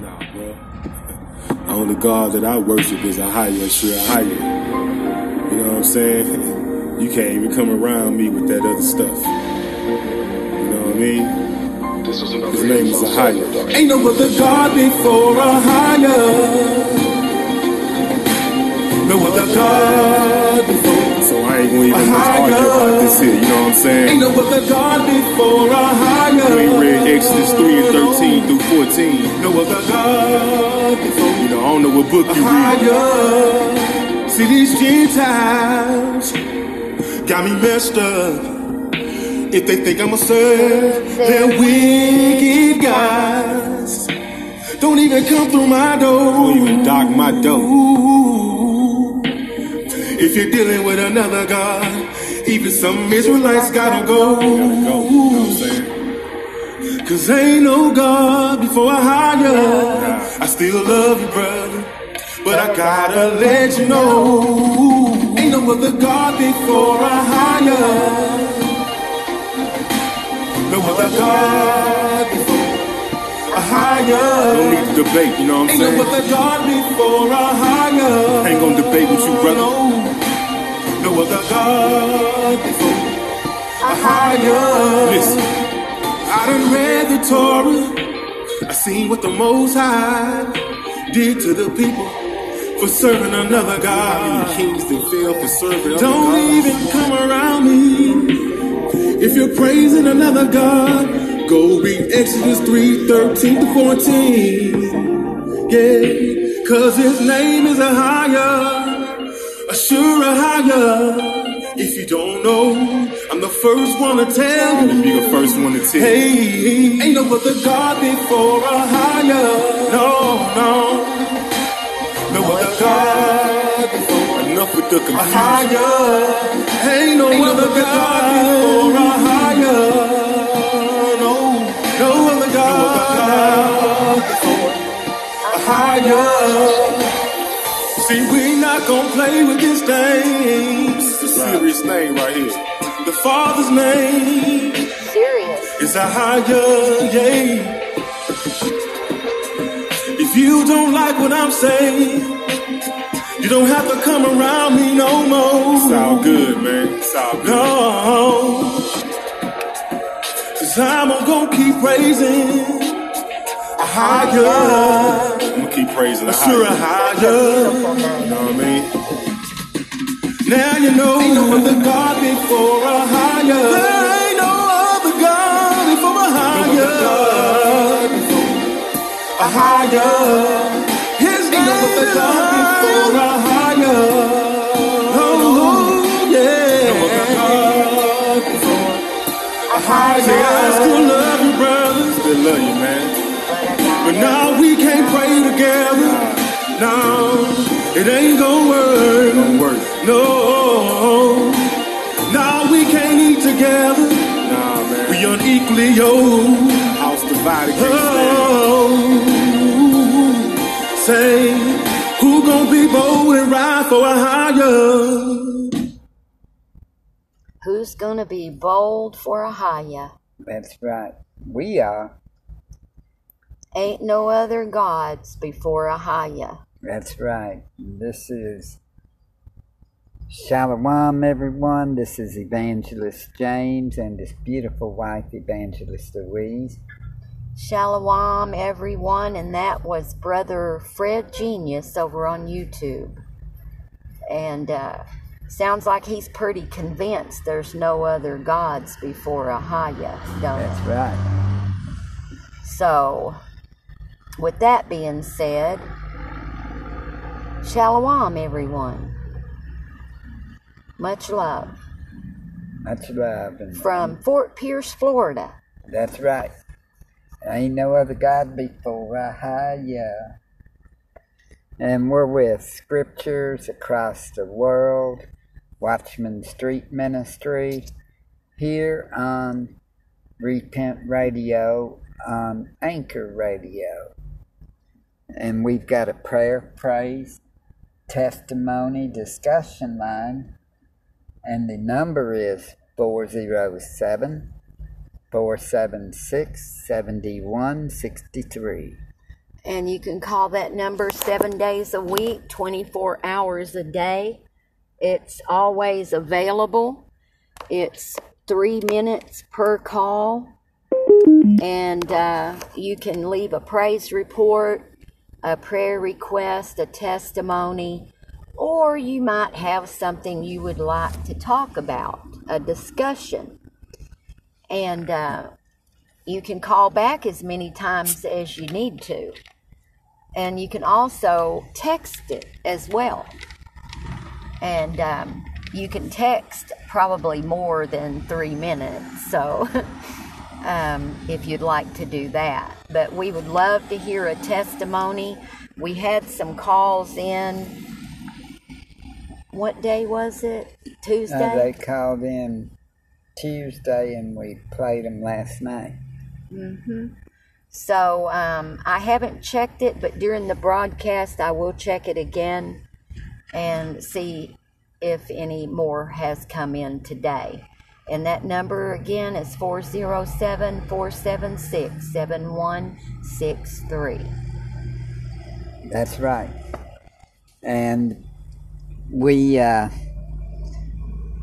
Nah, bro. The only God that I worship is Ahaya, sure higher. You know what I'm saying? You can't even come around me with that other stuff. You know what I mean? This His name is Ahaya. Ain't no other God before a higher. No other God before. So I ain't gonna even much argue about this here. You know what I'm saying? Ain't no other God before Ahaya. We read Exodus 3 and 13 through 14. No other God before. You know, I don't know what book you read. See these Gentiles got me messed up. If they think I'm a serve, they're wicked guys. Don't even come through my door. Don't even knock my door. If you're dealing with another God, even some Israelites gotta go. Cause ain't no God before Ahaya. I still love you, brother. But I gotta let you know. Ain't no other God before I hire. No other God higher. No need to debate, you know what I'm saying? Ain't no other God before a higher. Ain't gonna debate with you, brother. No, no other God before a higher. Listen, I done read the Torah. I seen what the Most High did to the people for serving another God. Kings that fell for serving Don't even come around me. If you're praising another God, go read Exodus 3 13 to 14. Yeah, cause his name is Ahaya, a sure higher. If you don't know, I'm the first one to tell you. Be the first one to tell. Hey, ain't no other God before a higher. No, no, no other God before. Enough with the confusion. Ahaya. Ain't no other God before a higher. A higher. See, we not gonna play with this thing. It's a serious thing right here. The Father's name Serious. is Ahaya, yeah. If you don't like what I'm saying, you don't have to come around me no more. It's all good, man. It's all good. No. Cause I'm gonna keep praising a higher. I'm gonna keep praising a sure a higher. You know what I mean? Now you know ain't no other God before Ahaya. There ain't no other God before Ahaya. A higher. His name is a before a higher. But now we can't pray together. Now it ain't gonna work. Don't work. No. Now we can't eat together. Nah, man. We unequally yoked. House divided. Oh, say, who gonna be bold and ride for a higher? Who's gonna be bold for Ahaya? That's right. We are. Ain't no other gods before Ahaya. That's right. This is Shalom, everyone. This is Evangelist James and his beautiful wife, Evangelist Louise. Shalom, everyone, and that was Brother Fred Genius over on YouTube. And uh, sounds like he's pretty convinced there's no other gods before Ahaya, don't That's right. So, with that being said, Shalom, everyone. Much love Much love. And from Fort Pierce, Florida. That's right. Ain't no other God before Ahaya. And we're with scriptures across the world, Watchman Street Ministry, here on Repent Radio, on Anchor Radio. And we've got a prayer, praise, testimony, discussion line, and the number is 407 476 7163. And you can call that number seven days a week, 24 hours a day. It's always available. It's three minutes per call. And uh, you can leave a praise report, a prayer request, a testimony, or you might have something you would like to talk about, a discussion. And uh, you can call back as many times as you need to. And you can also text it as well. And um, you can text probably more than three minutes. So um, if you'd like to do that. But we would love to hear a testimony. We had some calls in. What day was it? Tuesday? Uh, they called in Tuesday and we played them last night. Mm-hmm. So um, I haven't checked it, but during the broadcast, I will check it again and see if any more has come in today. And that number again is 407 476 7163. That's right. And we uh,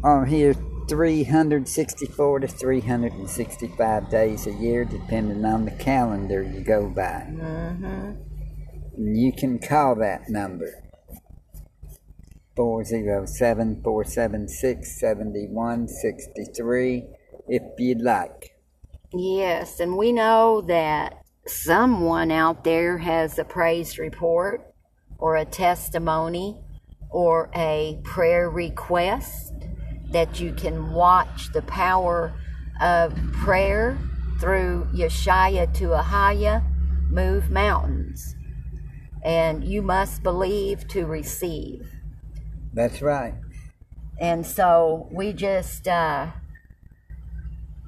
are here 364 to 365 days a year, depending on the calendar you go by. Mm-hmm. You can call that number 407 476 7163 if you'd like. Yes, and we know that someone out there has a praise report or a testimony or a prayer request that you can watch the power of prayer through Yeshaya to Ahaya move mountains. And you must believe to receive. That's right. And so we just, uh,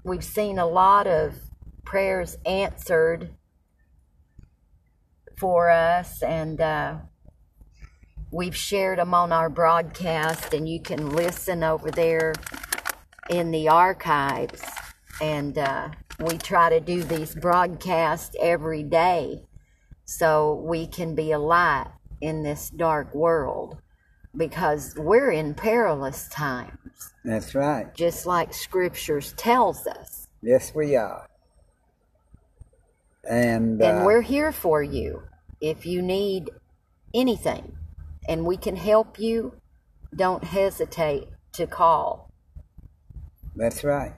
we've seen a lot of prayers answered for us, and uh, we've shared them on our broadcast, and you can listen over there in the archives. And uh, we try to do these broadcasts every day so we can be a light in this dark world because we're in perilous times. That's right. Just like scriptures tells us. Yes, we are. And, uh, and we're here for you if you need anything and we can help you. Don't hesitate to call. That's right.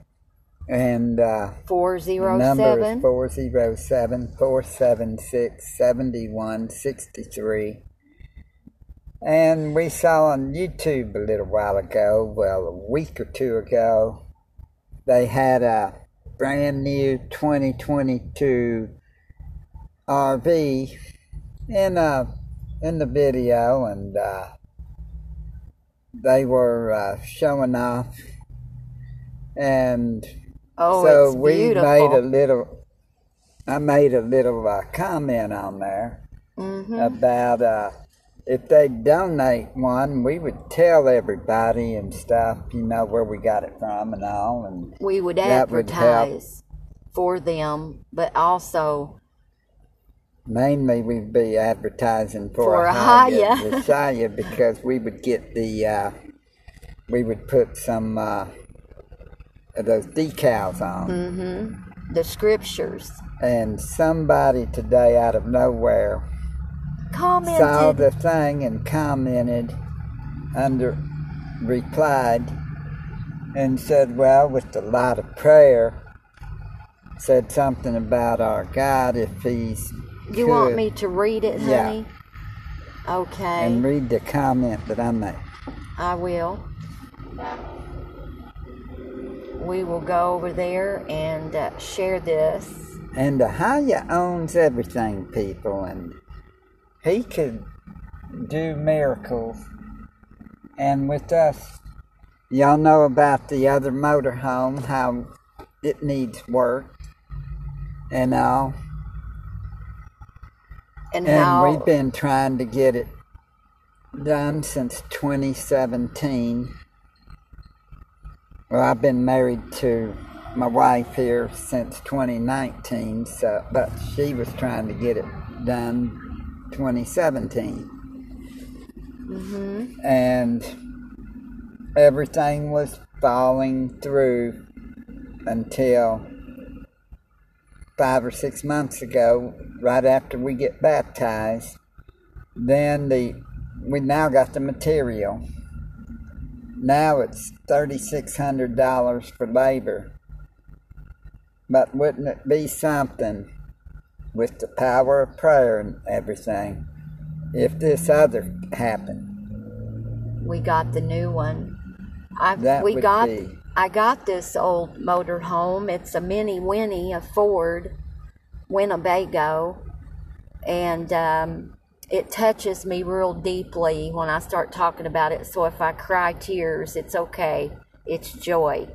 And uh, 407 number is 407 476 7163. And we saw on YouTube a little while ago, well, a week or two ago, they had a brand new 2022 RV in a in the video, and uh, they were uh, showing off, and oh, so we made a little. I made a little uh, comment on there mm-hmm. about uh, if they donate one, we would tell everybody and stuff, you know, where we got it from and all, and we would that would advertise for them, but also mainly we'd be advertising for, For Ahaya. Messiah because we would get the uh, we would put some uh, of those decals on hmm the scriptures. and somebody today out of nowhere Commented. saw the thing and commented under replied and said well with a lot of prayer said something about our God if he's you want me to read it, honey? Yeah. Okay, and read the comment that I made. I will. We will go over there and uh, share this. And the Ahaya owns everything, people, and he could do miracles. And with us, y'all know about the other motorhome, how it needs work and all. And, And how we've been trying to get it done since 2017. Well, I've been married to my wife here since 2019, so but she was trying to get it done 2017. Mm-hmm. And everything was falling through until five or six months ago, right after we get baptized. Then the we now got the material. Now it's thirty six hundred dollars for labor. But wouldn't it be something with the power of prayer and everything if this other happened? We got the new one. I That we got be- I got this old motor home. It's a mini Winnie, a Ford Winnebago, and um, it touches me real deeply when I start talking about it. So if I cry tears, it's okay. It's joy.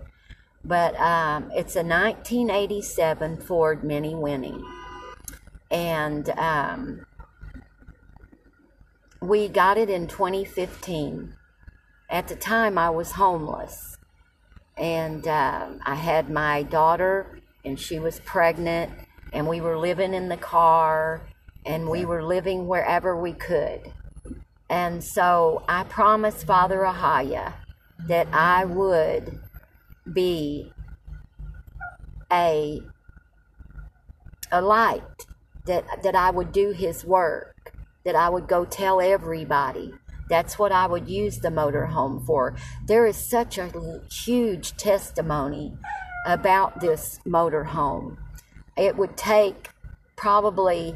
But um, it's a 1987 Ford Mini Winnie, and um, we got it in 2015. At the time, I was homeless, and um I had my daughter, and she was pregnant, and we were living in the car, and we were living wherever we could. And so I promised Father Ahaya that I would be a a light that that I would do his work that I would go tell everybody. That's what I would use the motorhome for. There is such a huge testimony about this motorhome. It would take probably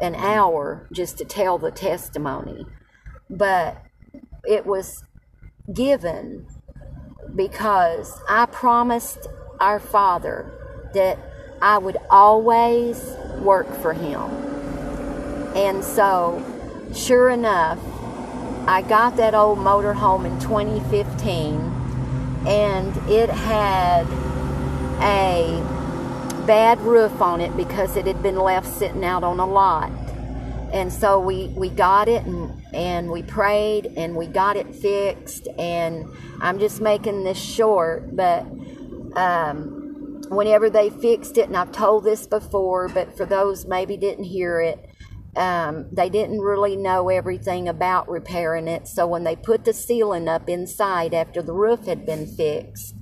an hour just to tell the testimony but it was given because I promised our Father that I would always work for Him. And so, sure enough, I got that old motorhome in 2015, and it had a bad roof on it because it had been left sitting out on a lot. And so we, we got it and, and we prayed and we got it fixed. And I'm just making this short, but um, whenever they fixed it, and I've told this before, but for those maybe didn't hear it, um, they didn't really know everything about repairing it. So when they put the ceiling up inside after the roof had been fixed,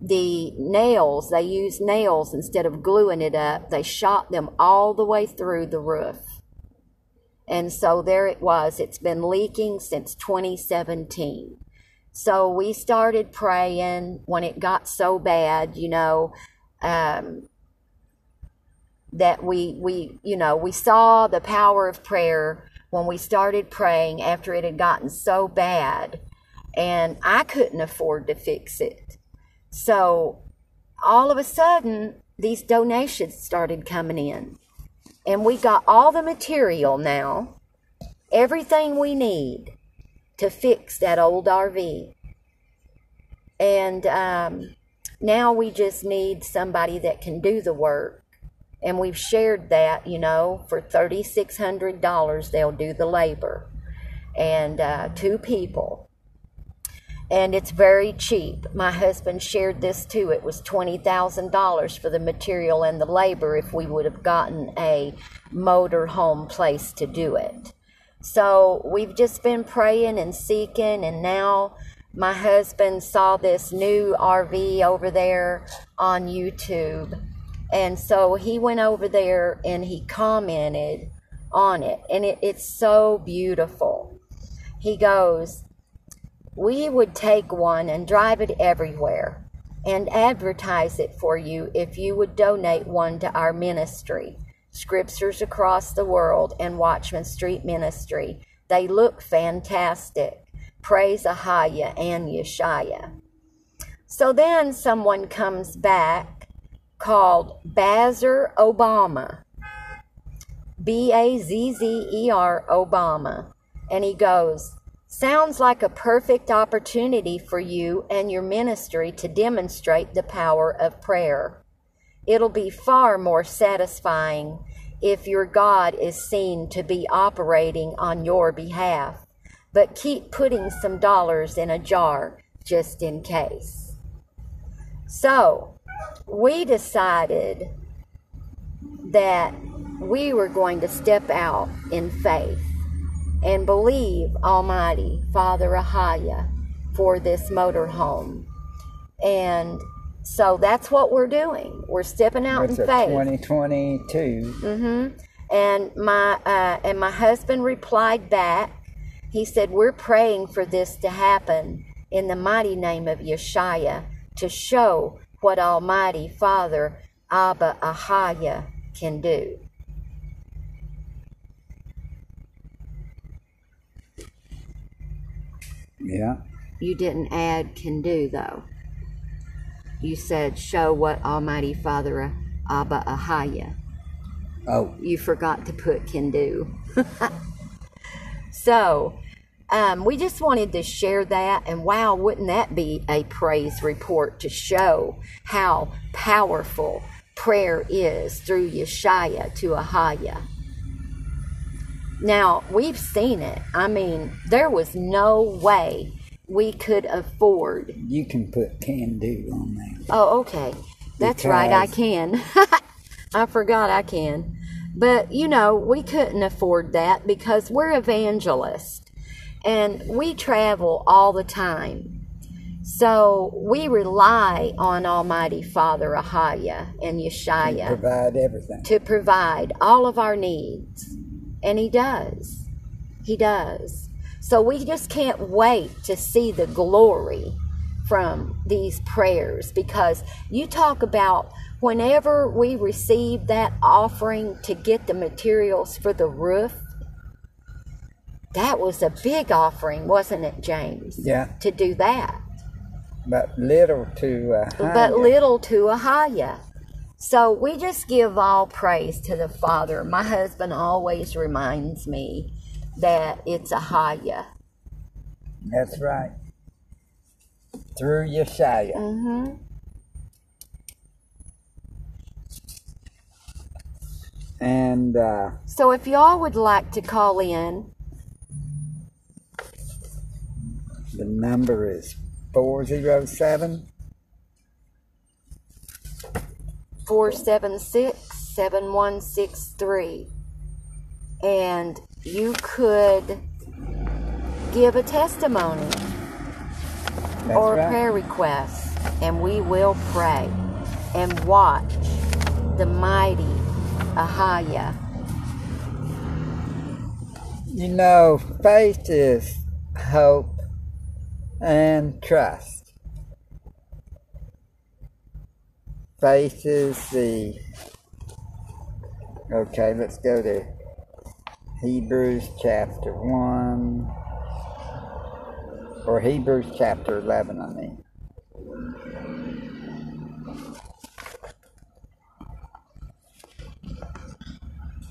the nails, they used nails instead of gluing it up, they shot them all the way through the roof. And so there it was. It's been leaking since 2017. So we started praying when it got so bad, you know, um, that we, we, you know, we saw the power of prayer when we started praying after it had gotten so bad. And I couldn't afford to fix it. So all of a sudden, these donations started coming in. And we got all the material now, everything we need to fix that old RV. And um, now we just need somebody that can do the work. And we've shared that, you know, for $3,600, they'll do the labor. And uh, two people and it's very cheap. My husband shared this too. It was $20,000 for the material and the labor if we would have gotten a motor home place to do it. So we've just been praying and seeking, and now my husband saw this new RV over there on YouTube. And so he went over there and he commented on it, and it, it's so beautiful. He goes, we would take one and drive it everywhere and advertise it for you if you would donate one to our ministry, Scriptures Across the World and Watchman Street Ministry. They look fantastic. Praise Ahaya and Yeshaya. So then someone comes back called Bazzer Obama. B A Z Z E R Obama. And he goes, Sounds like a perfect opportunity for you and your ministry to demonstrate the power of prayer. It'll be far more satisfying if your God is seen to be operating on your behalf, but keep putting some dollars in a jar just in case. So, we decided that we were going to step out in faith and believe Almighty Father Ahaya for this motorhome. And so that's what we're doing. We're stepping out What's in it, faith. 2022? Mm-hmm. And my uh, and my husband replied back. He said, "We're praying for this to happen in the mighty name of Yeshua to show what Almighty Father Abba Ahaya can do." Yeah. You didn't add can do though. You said show what Almighty Father Abba Ahaya. Oh, You forgot to put can do. so, um, we just wanted to share that, and wow, wouldn't that be a praise report to show how powerful prayer is through Yeshaya to Ahaya? Now, we've seen it. I mean, there was no way we could afford you can put can do on there. Oh, okay. That's right, I can. I forgot I can. But, you know, we couldn't afford that because we're evangelists and we travel all the time. So we rely on Almighty Father Ahaya and Yeshaya to Provide everything. to provide all of our needs. And He does. He does. So we just can't wait to see the glory from these prayers because you talk about whenever we receive that offering to get the materials for the roof. That was a big offering, wasn't it, James? Yeah. To do that But little to but little to Ahaya. So we just give all praise to the Father. My husband always reminds me that it's Ahaya. That's right. Through Yeshaya. Mm-hmm. And uh, So if y'all would like to call in, the number is 407 476 7163. And you could give a testimony That's or a right. prayer request, and we will pray and watch the mighty Ahaya. You know, faith is hope and trust. Faith is the. Okay, let's go to Hebrews chapter 1. Or Hebrews chapter 11, I mean.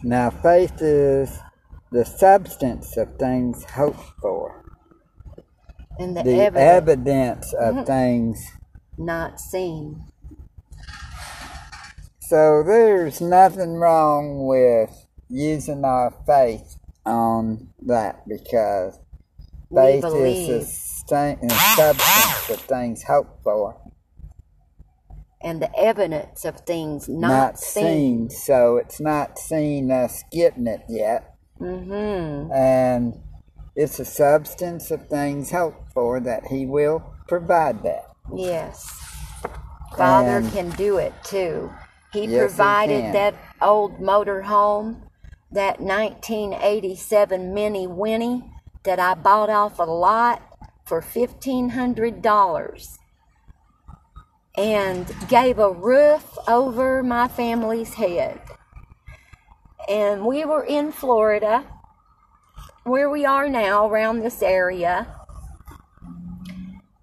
Now, faith is the substance of things hoped for, And the, the evidence evidence of mm-hmm. things. not seen. So, there's nothing wrong with using our faith on that because faith is the sta- substance of things hoped for, and the evidence of things not, not, seen. seen. So, it's not seen us getting it yet. Mm-hmm. and it's a substance of things hoped for that he will provide that. Yes. Father And- can do it too. He Yes, provided can. that old motor home, that 1987 Mini Winnie that I bought off a lot for $1,500 and gave a roof over my family's head. And we were in Florida, where we are now, around this area.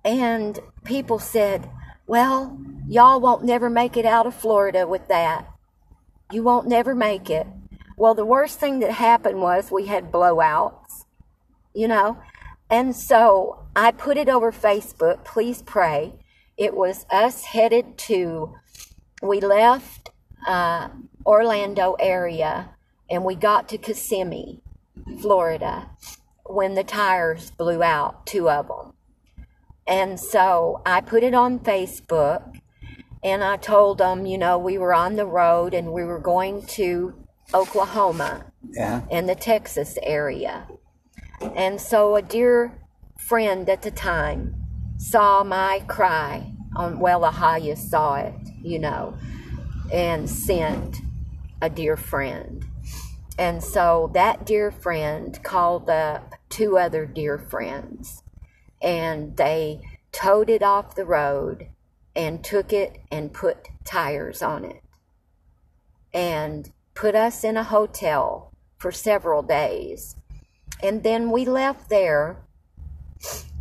And people said, Well, y'all won't never make it out of Florida with that. You won't never make it. Well, the worst thing that happened was we had blowouts, you know? And so I put it over Facebook. Please pray. It was us headed to, we left uh, Orlando area and we got to Kissimmee, Florida, when the tires blew out, two of them. And so I put it on Facebook, and I told them, you know, we were on the road and we were going to Oklahoma Yeah. and the Texas area. And so a dear friend at the time saw my cry on well Ahaya saw it, you know, and sent a dear friend. And so that dear friend called up two other dear friends and they towed it off the road and took it and put tires on it and put us in a hotel for several days. And then we left there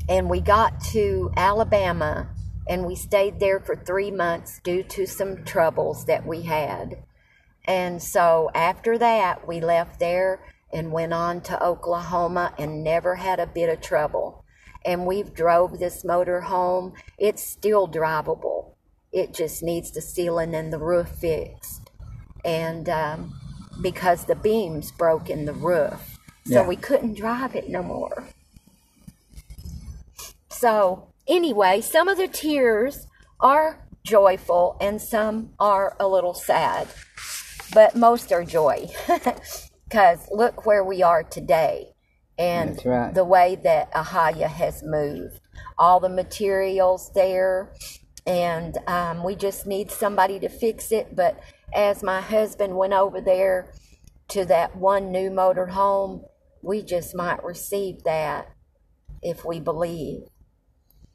and we got to Alabama and we stayed there for three months due to some troubles that we had. And so after that, we left there and went on to Oklahoma and never had a bit of trouble. And we've drove this motor home. It's still drivable. It just needs the ceiling and the roof fixed. And um, because the beams broke in the roof, so Yeah. we couldn't drive it no more. So, anyway, some of the tears are joyful and some are a little sad, but most are joy. Because look where we are today and right. the way that Ahaya has moved. All the materials there, and um, we just need somebody to fix it. But as my husband went over there to that one new motor home, we just might receive that if we believe.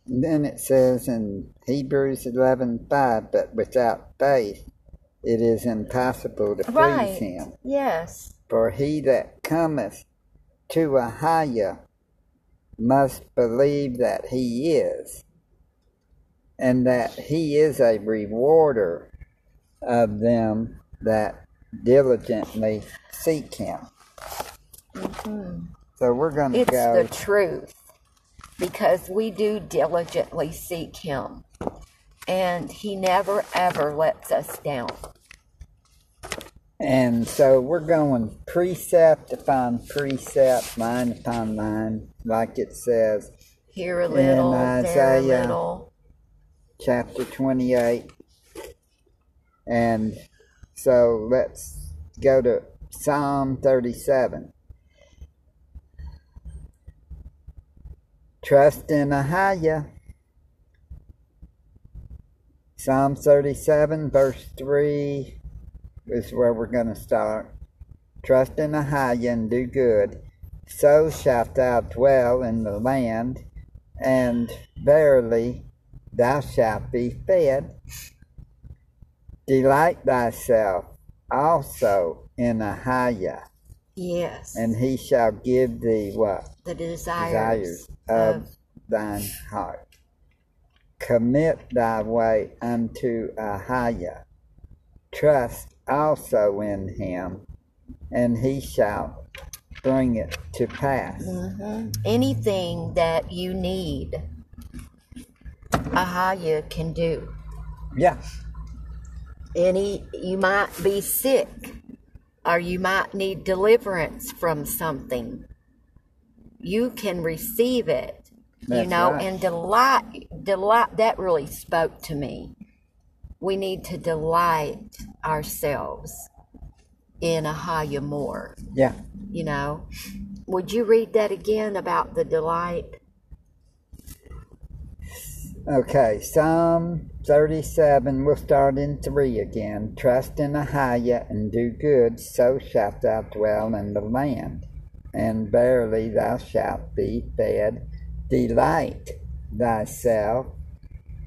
And then it says in Hebrews eleven five, but without faith it is impossible to please him. Yes. For he that cometh to Ahaya must believe that he is, and that he is a rewarder of them that diligently seek him. Mm-hmm. So we're going to go. It's the truth because we do diligently seek Him, and He never ever lets us down. And so we're going precept upon precept, line upon line, like it says, Here a little, there a Isaiah. little. chapter 28. And so let's go to Psalm 37. Trust in Ahia. Psalm 37, verse 3 is where we're going to start. Trust in Ahia and do good. So shalt thou dwell in the land, and verily thou shalt be fed. Delight thyself also in Ahia, Yes, and he shall give thee what? the Desires desires of of thine heart. Commit thy way unto Ahia. Trust also in him, and he shall bring it to pass. Mhm. anything that you need. Ahaya can do. Yeah, any you might be sick or you might need deliverance from something you can receive it you know right. and delight delight that really spoke to me we need to delight ourselves in Ahaya more yeah. you know would you read that again about the delight Okay, Psalm 37, we'll start in 3 again. Trust in Ahia and do good, so shalt thou dwell in the land. And verily thou shalt be fed. Delight thyself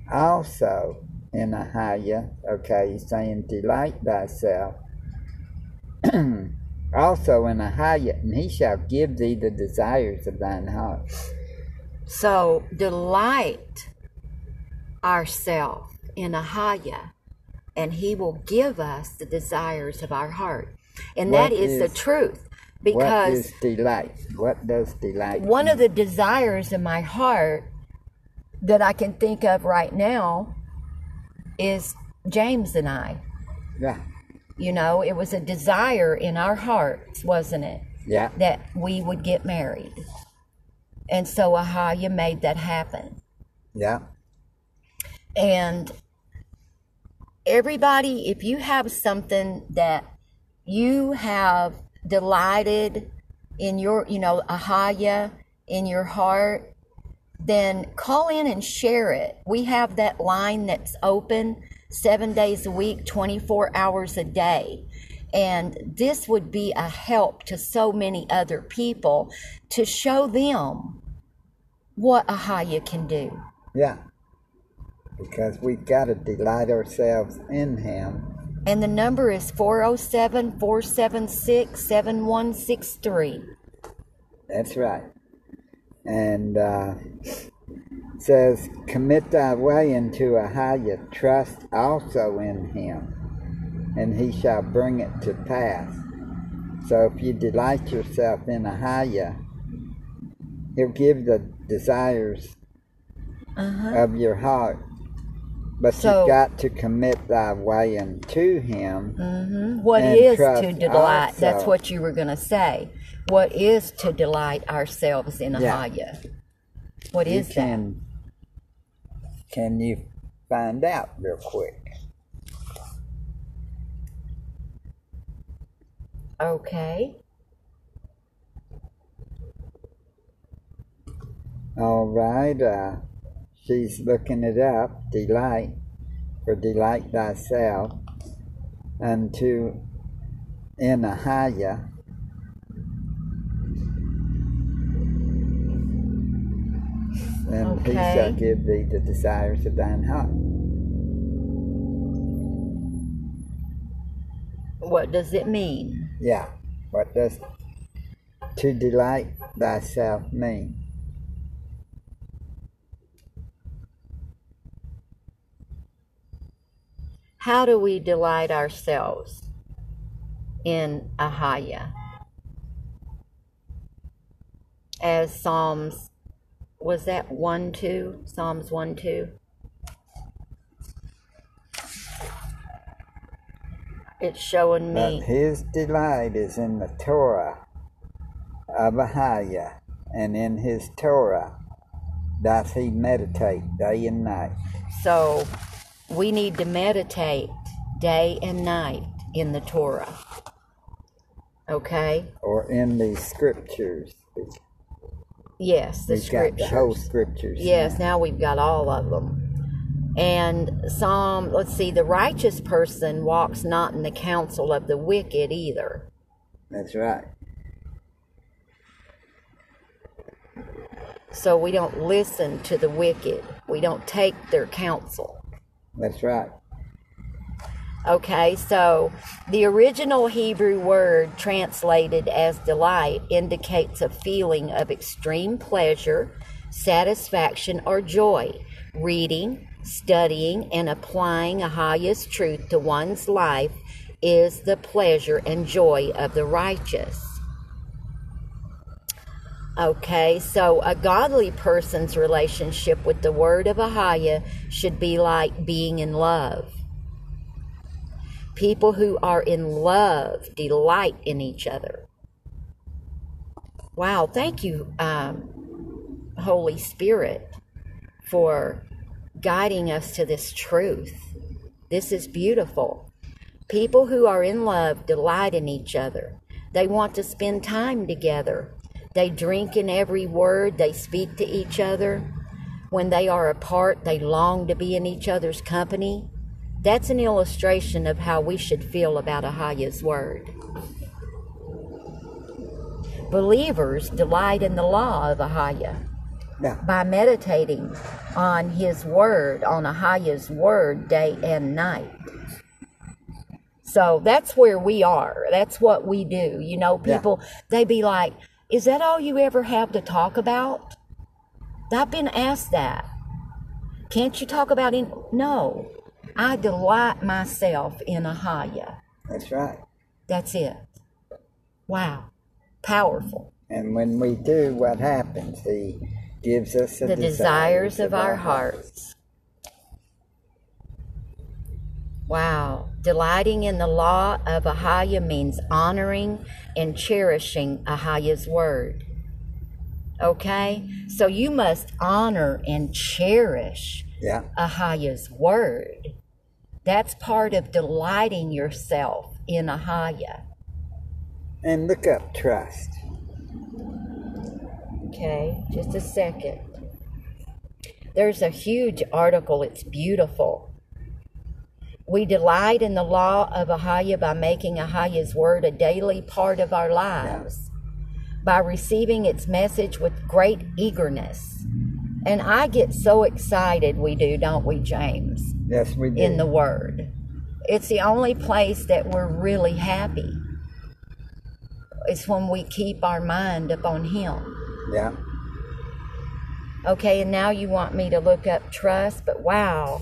also in Ahia. Okay, he's saying delight thyself also in Ahia, and he shall give thee the desires of thine heart. So delight ourselves in Ahaya, and He will give us the desires of our heart. And What that is, the is- truth. what Because is delight? What does delight one of the desires in my heart that I can think of right now is James and I. Yeah, You know, it was a desire in our hearts, wasn't it? yeah, that we would get married. And so Ahaya made that happen. yeah, And everybody, if you have something that you have delighted in your, you know, ahaya in your heart, then call in and share it. We have that line that's open seven days a week, 24 hours a day. And this would be a help to so many other people to show them what Ahaya can do. Yeah. Because we've got to delight ourselves in Him. And the number is 407 476 7163. That's right. And uh, says, Commit thy way into a Ahaya, trust also in Him and he shall bring it to pass. So if you delight yourself in a Ahaya, he'll give the desires uh-huh. of your heart. But so, you've got to commit thy way unto him. Mm-hmm. What is to delight? Also. That's what you were going to say. What is to delight ourselves in Ahaya? Yeah. What is you can, that? Can you find out real quick? Okay. All right. Uh, she's looking it up. Delight, for delight thyself unto Inahaya. And okay. he shall give thee the desires of thine heart. What does it mean? Yeah. What does to delight thyself mean? How do we delight ourselves in Ahaya? As Psalms, was that 1 2? Psalms 1 2? It's showing me. But his delight is in the Torah of Ahaya, and in his Torah doth he meditate day and night. So we need to meditate day and night in the Torah. Okay? Or in the scriptures. Yes, the we've scriptures. Got the whole scriptures. Yes, now. now we've got all of them. And Psalm, let's see, the righteous person walks not in the counsel of the wicked either. That's right. So we don't listen to the wicked, we don't take their counsel. That's right. Okay, so the original Hebrew word translated as delight indicates a feeling of extreme pleasure, satisfaction, or joy. Reading, studying and applying Ahaya's truth to one's life is the pleasure and joy of the righteous. Okay, so a godly person's relationship with the word of Ahaya should be like being in love. People who are in love delight in each other. Wow, thank you, um, Holy Spirit, for guiding us to this truth. This is beautiful. People who are in love delight in each other. They want to spend time together. They drink in every word, they speak to each other. When they are apart, they long to be in each other's company. That's an illustration of how we should feel about Ahaya's word. Believers delight in the law of Ahaya yeah. by meditating on His Word, on Ahaya's Word, day and night. So that's where we are. That's what we do. You know, people, yeah. they be like, Is that all you ever have to talk about? I've been asked that. Can't you talk about it? No. I delight myself in Ahaya. That's right. That's it. Wow. Powerful. And when we do, what happens? He gives us the, desires, desires, of, our, hearts. hearts. Wow. Delighting in the law of Ahaya means honoring and cherishing Ahaya's word. Okay? So you must honor and cherish yeah. Ahaya's word. That's part of delighting yourself in Ahaya. And look up trust. Okay, just a second. There's a huge article, it's beautiful. We delight in the law of Ahaya by making Ahaya's word a daily part of our lives, by receiving its message with great eagerness. And I get so excited, we do, don't we, James? Yes, we do. In the Word. It's the only place that we're really happy. It's when we keep our mind upon Him. Yeah. Okay, and now you want me to look up trust, but wow.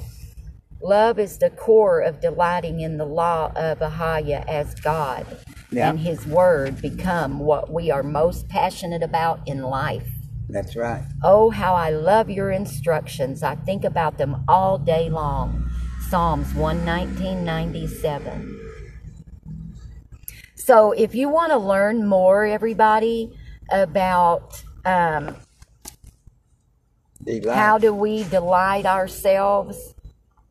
Love is the core of delighting in the law of Ahaya as God Yeah. and His Word become what we are most passionate about in life. That's right. Oh, how I love your instructions. I think about them all day long. Psalms 119.97. So, if you want to learn more, everybody, about um, how do we delight ourselves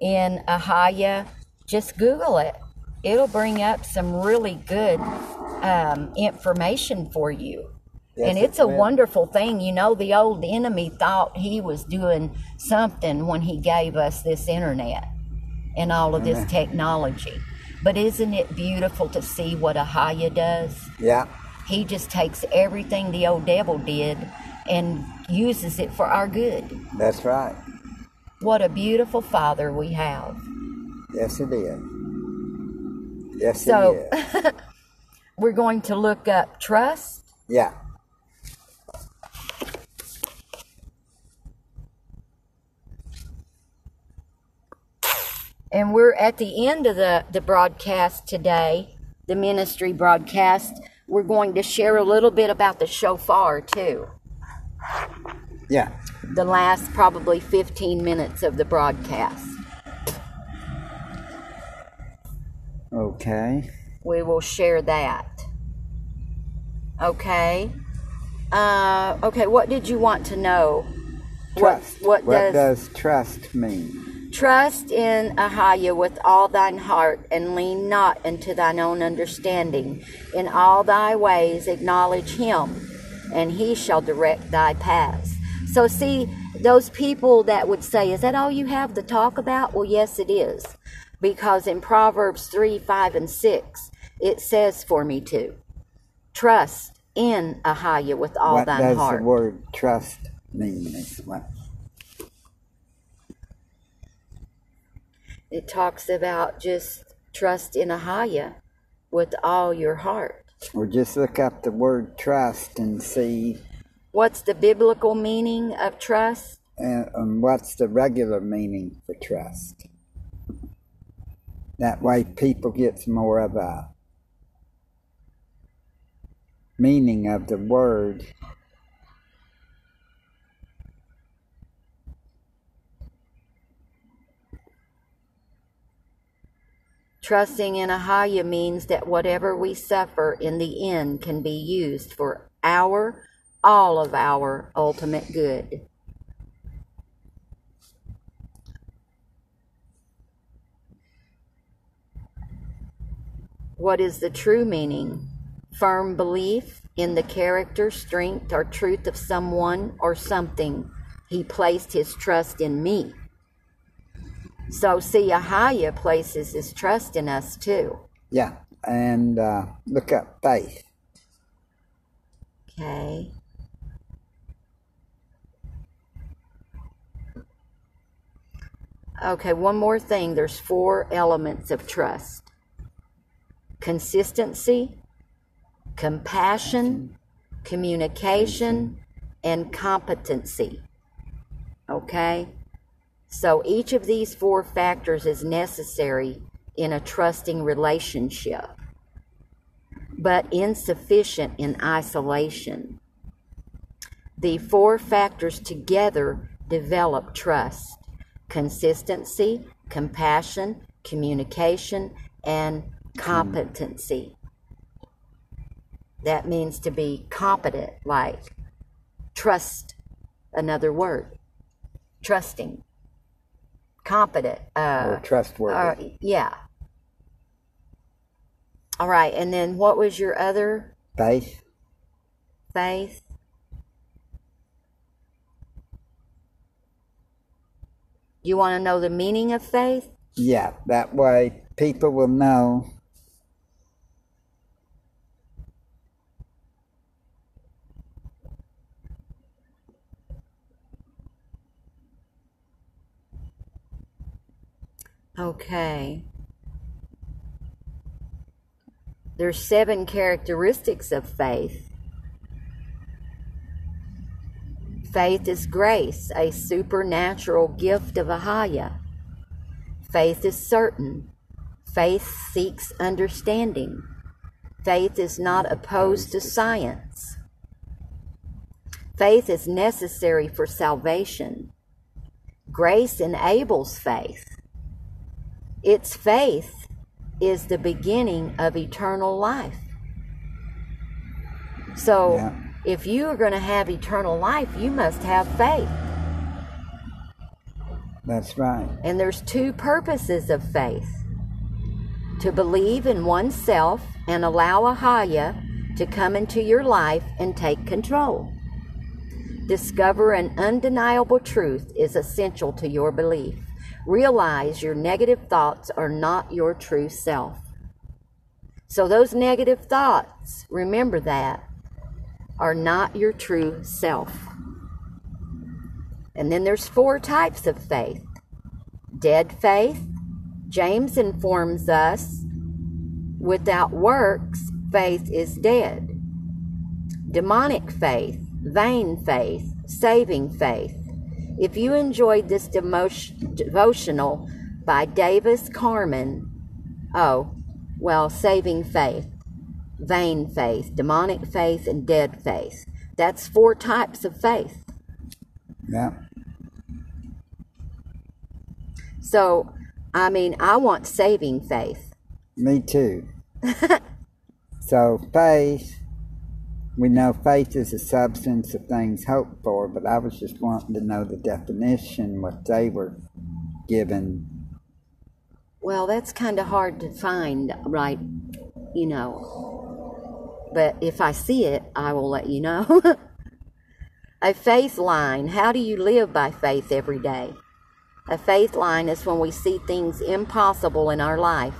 in Ahaya, just Google it. It'll bring up some really good um, information for you. Yes, and it it's a wonderful thing. You know, the old enemy thought he was doing something when he gave us this internet and all of this technology. But isn't it beautiful to see what Ahaya does? Yeah. He just takes everything the old devil did and uses it for our good. That's right. What a beautiful father we have. Yes, it is. Yes, So- it is. We're going to look up trust. Yeah. And we're at the end of the, the broadcast today, the ministry broadcast. We're going to share a little bit about the shofar too. Yeah. The last probably 15 minutes of the broadcast. Okay. We will share that. Okay. Uh, okay, what did you want to know? Trust. What, what, does, does trust mean? Trust in Ahaya with all thine heart, and lean not unto thine own understanding. In all thy ways acknowledge him, and he shall direct thy paths. So, see, those people that would say, Is that all you have to talk about? Well, yes, it is. Because in Proverbs 3 5 and 6, it says for me to trust in Ahaya with all what thine does heart. the word trust mean? What? It talks about just trust in Ahaya with all your heart. Or just look up the word trust and see What's the biblical meaning of trust? and, and what's the regular meaning for trust. That way, people get more of a meaning of the word. Trusting in Ahaya means that whatever we suffer in the end can be used for our, all of our ultimate good. What is the true meaning? Firm belief in the character, strength, or truth of someone or something. He placed his trust in me. So, see, Ahaya places his trust in us too. Yeah, and uh, look up faith. Okay. Okay, one more thing. There's four elements of trust consistency, compassion, communication, and competency. Okay? So each of these four factors is necessary in a trusting relationship, but insufficient in isolation. The four factors together develop trust consistency, compassion, communication, and competency. That means to be competent, like trust, another word, trusting, competent, uh, or trustworthy. uh, yeah. All right, and then what was your other Faith, faith? You want to know the meaning of faith? yeah, that way people will know Okay. There's seven characteristics of faith. Faith is grace, a supernatural gift of Ahaya. Faith is certain. Faith seeks understanding. Faith is not opposed to science. Faith is necessary for salvation. Grace enables faith. Its faith is the beginning of eternal life. So, Yeah. If you are going to have eternal life, you must have faith. that's right. And there's two purposes of faith to believe in oneself and allow Ahaya to come into your life and take control. Discover an undeniable truth is essential to your belief. Realize your negative thoughts are not your true self. So, those negative thoughts, remember that, are not your true self. And then there's four types of faith dead faith. James informs us without works, faith is dead. Demonic faith, vain faith, saving faith. If you enjoyed this devotional by Davis Carmen, oh, well, saving faith, vain faith, demonic faith, and dead faith. That's four types of faith. Yeah. So, I mean, I want saving faith. Me too. so faith, we know faith is a substance of things hoped for, but I was just wanting to know the definition, what they were given. Well, that's kind of hard to find, right? You know. But if I see it, I will let you know. a faith line. How do you live by faith every day? A faith line is when we see things impossible in our life.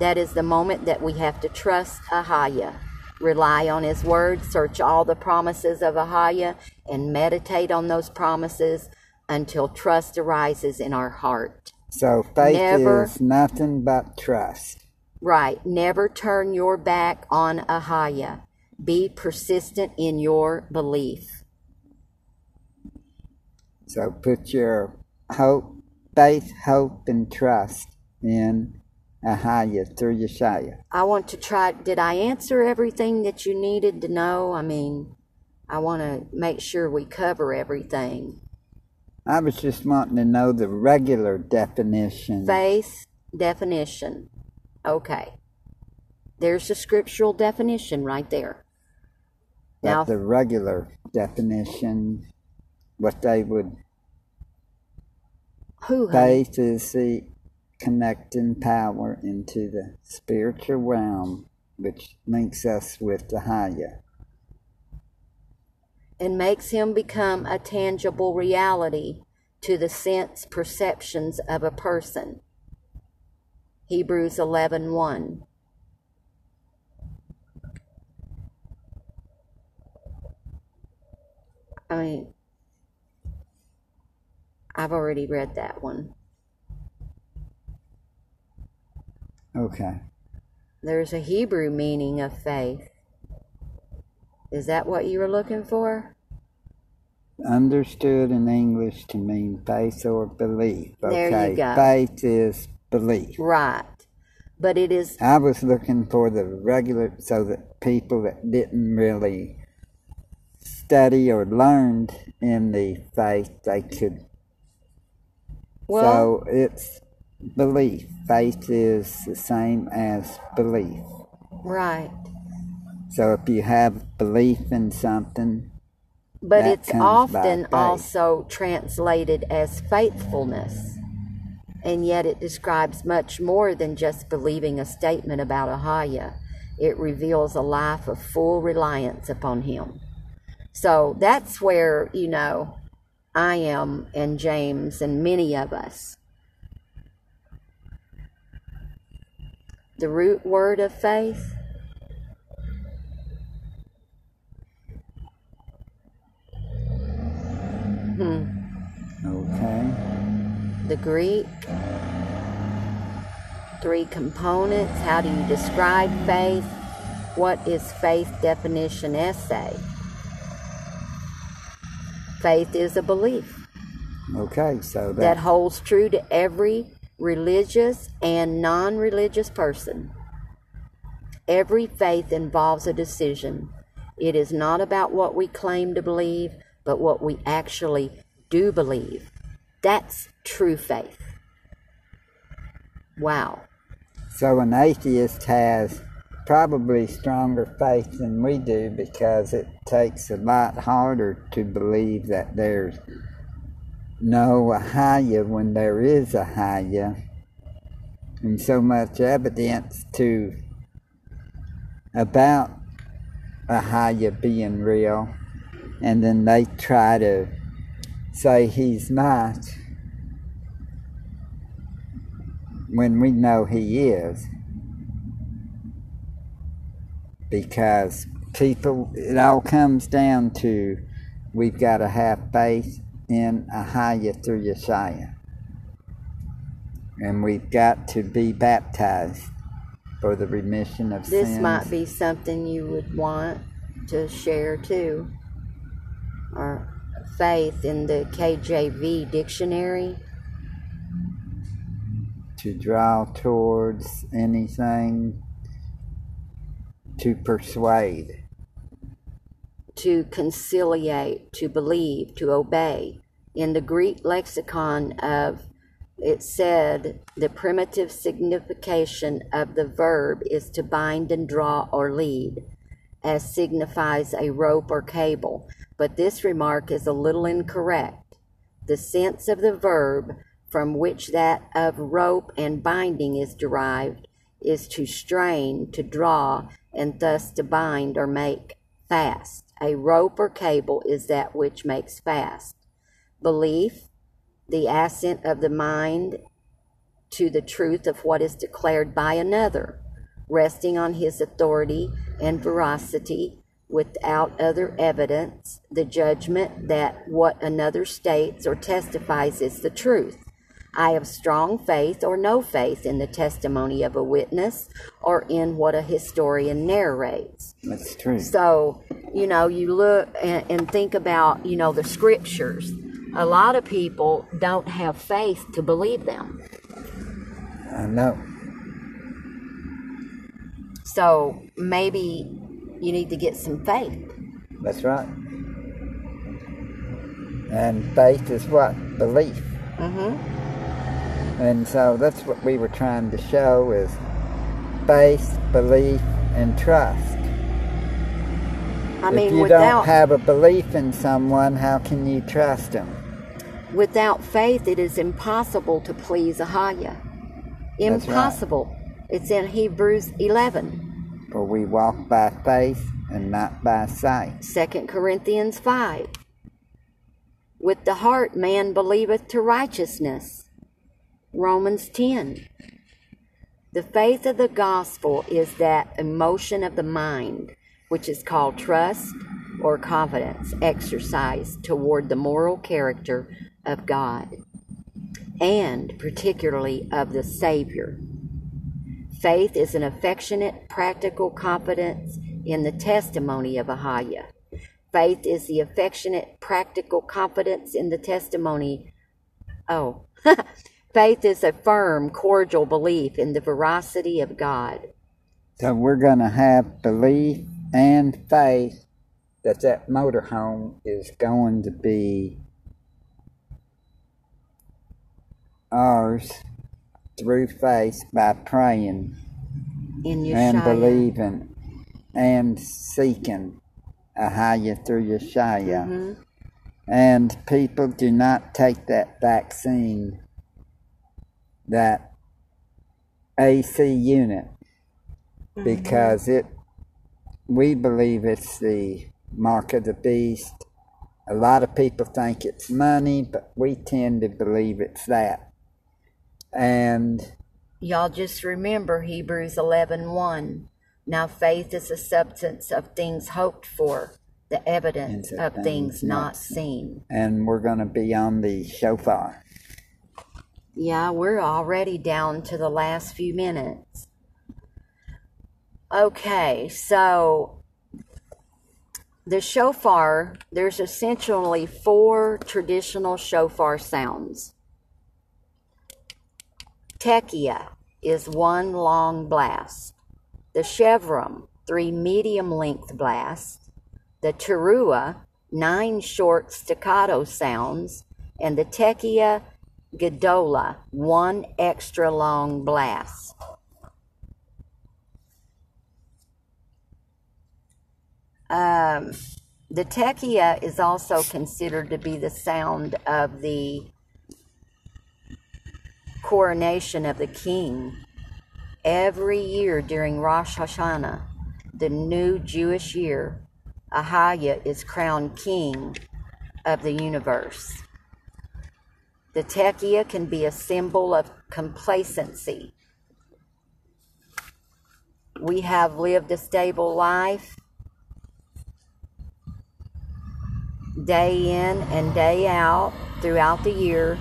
That is the moment that we have to trust Ahaya, rely on His Word, search all the promises of Ahaya, and meditate on those promises until trust arises in our heart. So faith Never- is nothing but trust. Right. Never turn your back on Ahaya. Be persistent in your belief. So put your hope, faith, hope, and trust in Ahaya through Yeshaya. I want to try. Did I answer everything that you needed to know? I mean, I want to make sure we cover everything. I was just wanting to know the regular definition. Faith definition. Okay. There's the scriptural definition right there. but Now, the regular definition, what they would who? faith is the connecting power into the spiritual realm, which links us with the higher. and makes him become a tangible reality to the sense perceptions of a person. Hebrews 11:1. I mean I've already read that one. Okay. There's a Hebrew meaning of faith. Is that what you were looking for? Understood in English to mean faith or belief. There you Okay. go. Faith is belief. Right. But it is I was looking for the regular so that people that didn't really study or learned in the faith they could well so it's belief. Faith is the same as belief. right. So if you have belief in something, But it's often also translated as faithfulness. And yet it describes much more than just believing a statement about Ahaya. It reveals a life of full reliance upon Him. So that's where, you know, I am and James and many of us. The root word of faith. Hmm. Okay. The Greek. Three components. How do you describe faith? What is faith definition essay? Faith is a belief. Okay, so that, that holds true to every religious and non religious person. Every faith involves a decision. It is not about what we claim to believe, but what we actually do believe. That's true faith. Wow. So an atheist has probably stronger faith than we do because it takes a lot harder to believe that there's no Ahaya when there is Ahaya, and so much evidence to about Ahaya being real, and then they try to say he's not when we know he is because people, it all comes down to we've got to have faith in Ahaya through Yeshua. And we've got to be baptized for the remission of this sins. This might be something you would want to share too. Or faith in the KJV dictionary. To draw towards anything to persuade, to conciliate, to believe, to obey. In the Greek lexicon of it said the primitive signification of the verb is to bind and draw or lead, as signifies a rope or cable. But this remark is a little incorrect. The sense of the verb from which that of rope and binding is derived is to strain, to draw, and thus to bind or make fast. A rope or cable is that which makes fast. Belief, the assent of the mind to the truth of what is declared by another, resting on his authority and veracity without other evidence, the judgment that what another states or testifies is the truth. I have strong faith or no faith in the testimony of a witness or in what a historian narrates. That's true. So, you know, you look and, and think about, you know, the scriptures. A lot of people don't have faith to believe them. I know. So maybe you need to get some faith. That's right. And faith is what? Belief. Mm-hmm. And so that's what we were trying to show is faith, belief, and trust. I mean, if you without, don't have a belief in someone, how can you trust them? Without faith, it is impossible to please Ahaya. Impossible. Right. It's in Hebrews 11. For we walk by faith and not by sight. 2 Corinthians 5. With the heart man believeth to righteousness Romans 10. The faith of the gospel is that emotion of the mind, which is called trust or confidence, exercised toward the moral character of God, and particularly of the Savior. Faith is an affectionate, practical confidence in the testimony of Ahaya. Faith is the affectionate, practical confidence in the testimony. Oh, Faith is a firm, cordial belief in the veracity of God. So we're going to have belief and faith that that motorhome is going to be ours through faith by praying and believing and seeking Ahaya through Yeshua. Mm-hmm. And people do not take that vaccine that AC unit mm-hmm. because it we believe it's the mark of the beast. A lot of people think it's money, but we tend to believe it's that. And y'all just remember Hebrews 11:1. 1. Now faith is the substance of things hoped for, the evidence of things, things not seen. And we're going to be on the shofar. Yeah, we're already down to the last few minutes. Okay, so the shofar, there's essentially four traditional shofar sounds. Tekiah is one long blast. The chevron, three medium length blasts. The terua, nine short staccato sounds. And the tekiah Gedola, one extra long blast. Um, the tekiah is also considered to be the sound of the coronation of the king. Every year during Rosh Hashanah, the new Jewish year, Ahaya is crowned king of the universe. The tekiah can be a symbol of complacency. We have lived a stable life day in and day out throughout the year.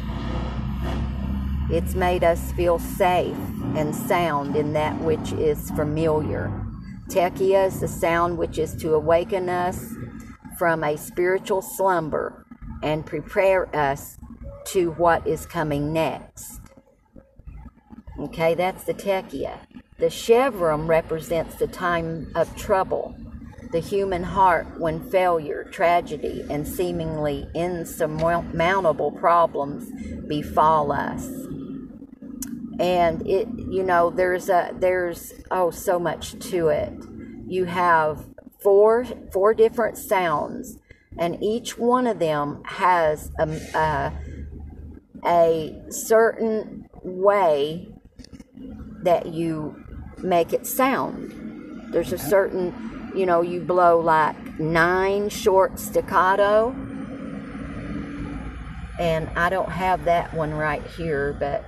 It's made us feel safe and sound in that which is familiar. Tekiah is the sound which is to awaken us from a spiritual slumber and prepare us to what is coming next. Okay, that's the tekiah. The chevron represents the time of trouble, the human heart when failure, tragedy, and seemingly insurmountable problems befall us. And it, you know, there's a, there's, oh, so much to it. You have four, four different sounds, and each one of them has a, a a certain way that you make it sound. There's a certain, you know, you blow like nine short staccato. And I don't have that one right here, but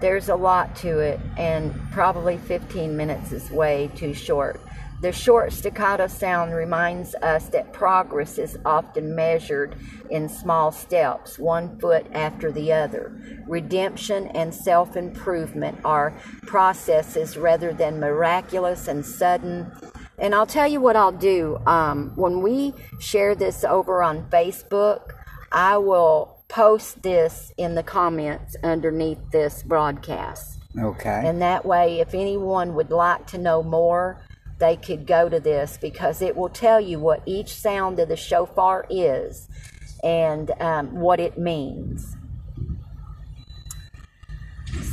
there's a lot to it, and probably 15 minutes is way too short. The short staccato sound reminds us that progress is often measured in small steps, one foot after the other. Redemption and self improvement are processes rather than miraculous and sudden. And I'll tell you what I'll do. Um, when we share this over on Facebook, I will post this in the comments underneath this broadcast. Okay. And that way, if anyone would like to know more, they could go to this because it will tell you what each sound of the shofar is and um, what it means.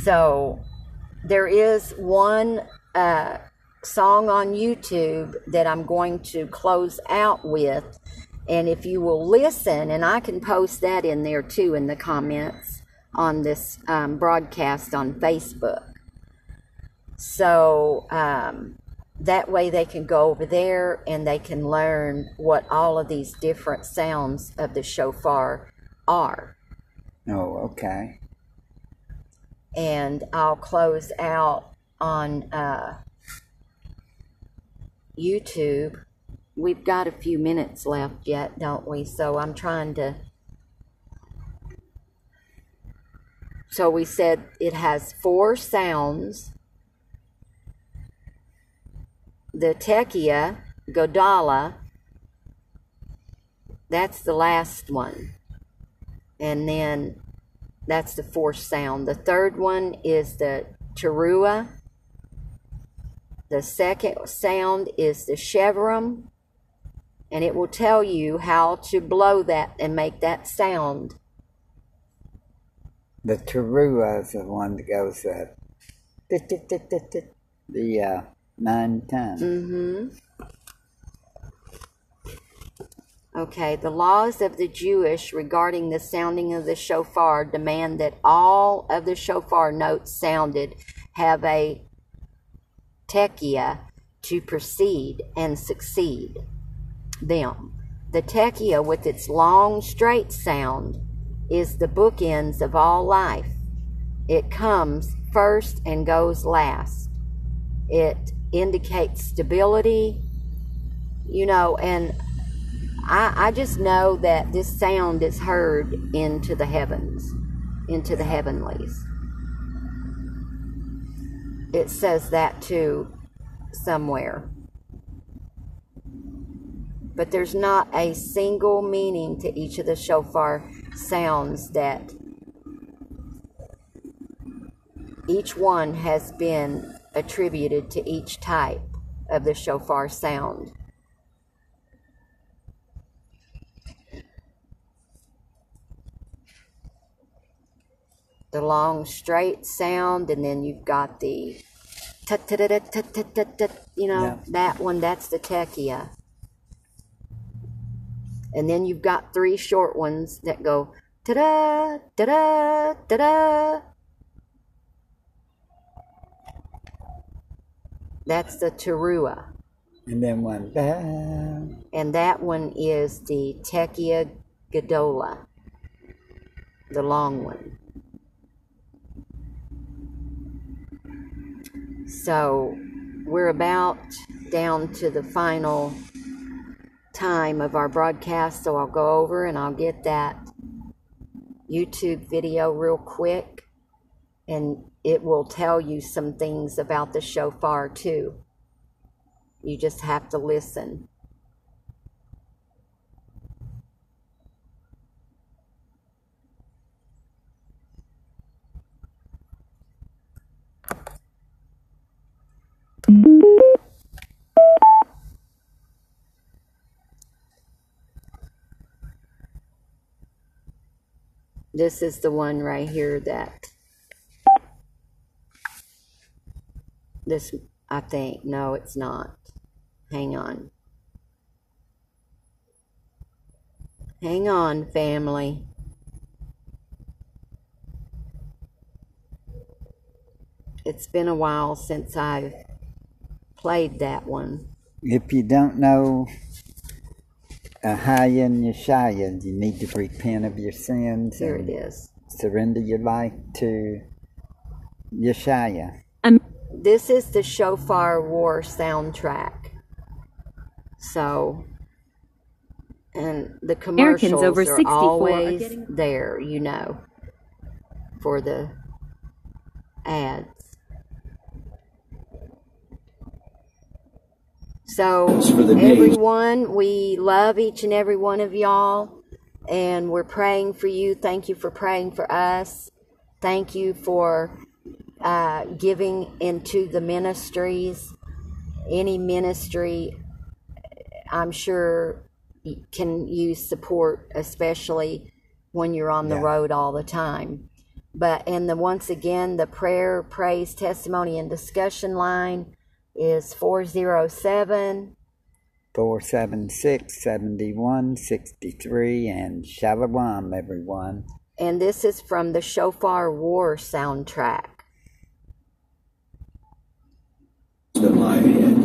So there is one uh, song on YouTube that I'm going to close out with. And if you will listen, and I can post that in there too in the comments on this um, broadcast on Facebook. So, um, that way they can go over there and they can learn what all of these different sounds of the shofar are. Oh, okay. And I'll close out on uh, YouTube. We've got a few minutes left yet, don't we? So I'm trying to. So we said it has four sounds the Tekiah, Godala, that's the last one. And then that's the fourth sound. The third one is the Teruah. The second sound is the chevron. And it will tell you how to blow that and make that sound. The Teruah is the one that goes that. The uh, nine times. Mm-hmm. Okay, the laws of the Jewish regarding the sounding of the shofar demand that all of the shofar notes sounded have a tekiah to precede and succeed them. The tekiah, with its long, straight sound, is the bookends of all life. It comes first and goes last. It indicates stability, you know, and I, I just know that this sound is heard into the heavens, into the heavenlies. It says that too somewhere. But there's not a single meaning to each of the shofar sounds that each one has been attributed to each type of the shofar sound. The long straight sound, and then you've got the you know, that one, that's the tekiah. And then you've got three short ones that go ta da, da da, da da. That's the teruah. And then one. And that one is the tekiah gadola, the long one. So we're about down to the final time of our broadcast, so I'll go over and I'll get that YouTube video real quick and it will tell you some things about the shofar too. You just have to listen. This is the one right here that this, I think, no, it's not. Hang on. Hang on, family. It's been a while since I've played that one. If you don't know Ahaya and Yeshaya, you need to repent of your sins. There it is. Surrender your life to Yeshaya. Um, this is the Shofar War soundtrack. So, and the commercials over are always are there, you know, for the ads. So, everyone, we love each and every one of y'all, and we're praying for you. Thank you for praying for us. Thank you for uh, giving into the ministries. Any ministry, I'm sure, can use support, especially when you're on the yeah. road all the time. But and the once again, the prayer, praise, testimony, and discussion line is 407 476 7163 and Shalom, everyone. And this is from the Shofar War soundtrack. That lie ahead.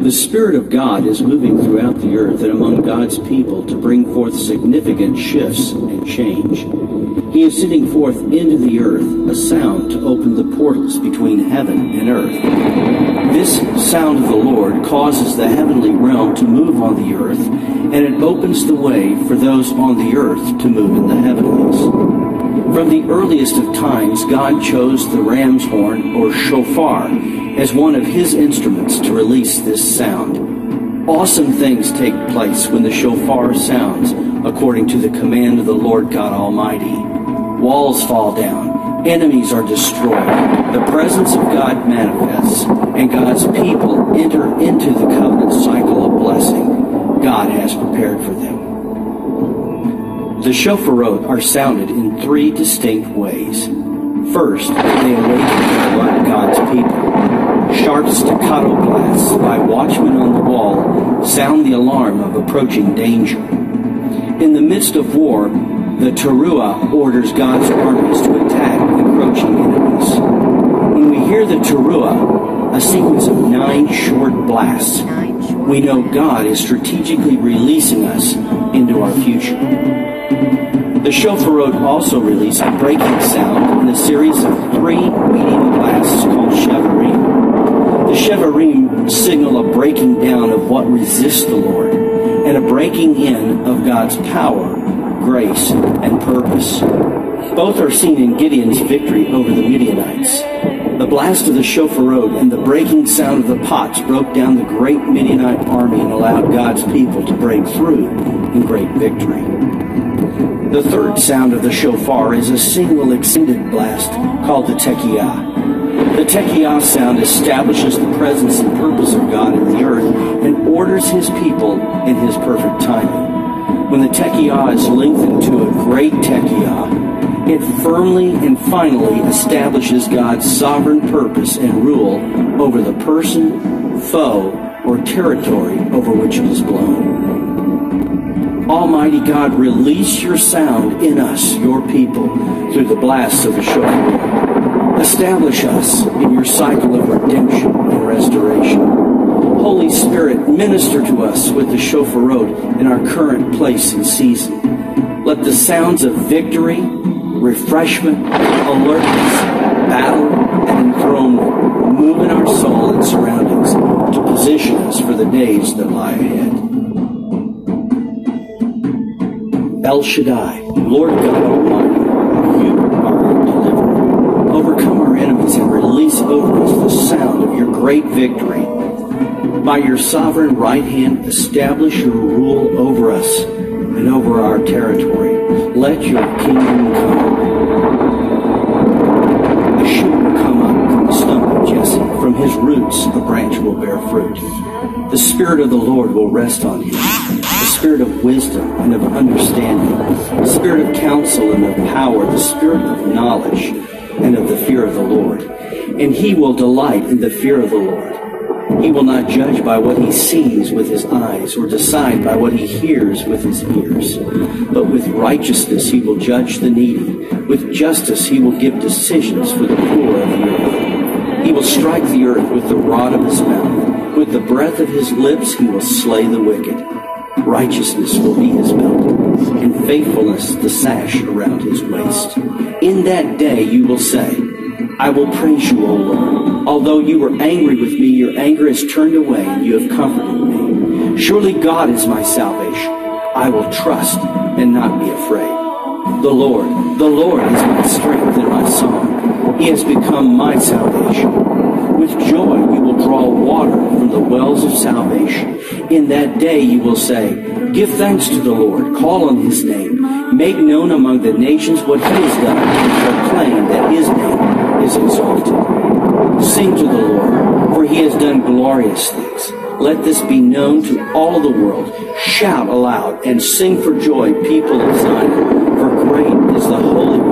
The Spirit of God is moving throughout the earth and among God's people to bring forth significant shifts and change. He is sending forth into the earth a sound to open the portals between heaven and earth. This sound of the Lord causes the heavenly realm to move on the earth, and it opens the way for those on the earth to move in the heavenlies. From the earliest of times, God chose the ram's horn, or shofar, as one of his instruments to release this sound. Awesome things take place when the shofar sounds, according to the command of the Lord God Almighty. Walls fall down. Enemies are destroyed. The presence of God manifests, and God's people enter into the covenant cycle of blessing God has prepared for them. The shofarot are sounded in three distinct ways. First, they awaken God's people. sharp staccato blasts by watchmen on the wall sound the alarm of approaching danger. In the midst of war, the Teruah orders God's armies to attack encroaching enemies. When we hear the Teruah, a sequence of nine short blasts, we know God is strategically releasing us into our future. The shofarot also released a breaking sound in a series of three medium blasts called shevarim. The shevarim signal a breaking down of what resists the Lord and a breaking in of God's power grace, and purpose. Both are seen in Gideon's victory over the Midianites. The blast of the shofarot and the breaking sound of the pots broke down the great Midianite army and allowed God's people to break through in great victory. The third sound of the shofar is a single extended blast called the tekiah. The tekiah sound establishes the presence and purpose of God in the earth and orders his people in his perfect timing. When the tekiah is lengthened to a great tekiah, it firmly and finally establishes God's sovereign purpose and rule over the person, foe, or territory over which it is blown. Almighty God, release your sound in us, your people, through the blasts of the shofar. Establish us in your cycle of redemption and restoration. Holy Spirit, minister to us with the shofarot in our current place and season. Let the sounds of victory, refreshment, alertness, battle, and enthronement move in our soul and surroundings to position us for the days that lie ahead. El Shaddai, Lord God Almighty, you are our deliverer. Overcome our enemies and release over us the sound of your great victory by your sovereign right hand, establish your rule over us and over our territory. Let your kingdom come. A shoot will come up from the stump of Jesse. From his roots, a branch will bear fruit. The Spirit of the Lord will rest on him. Spirit of wisdom and of understanding. The Spirit of counsel and of power. The Spirit of knowledge and of the fear of the Lord. And he will delight in the fear of the Lord. He will not judge by what he sees with his eyes or decide by what he hears with his ears. But with righteousness he will judge the needy. With justice he will give decisions for the poor of the earth. He will strike the earth with the rod of his mouth. With the breath of his lips he will slay the wicked. Righteousness will be his belt, and faithfulness the sash around his waist. In that day you will say, I will praise you, O Lord. Although you were angry with me, your anger has turned away and you have comforted me. Surely God is my salvation. I will trust and not be afraid. The Lord, the Lord is my strength and my song. He has become my salvation. With joy draw water from the wells of salvation. In that day you will say, Give thanks to the Lord, call on his name, make known among the nations what he has done, and proclaim that his name is exalted. Sing to the Lord, for he has done glorious things. Let this be known to all of the world. Shout aloud and sing for joy, people of Zion, for great is the Holy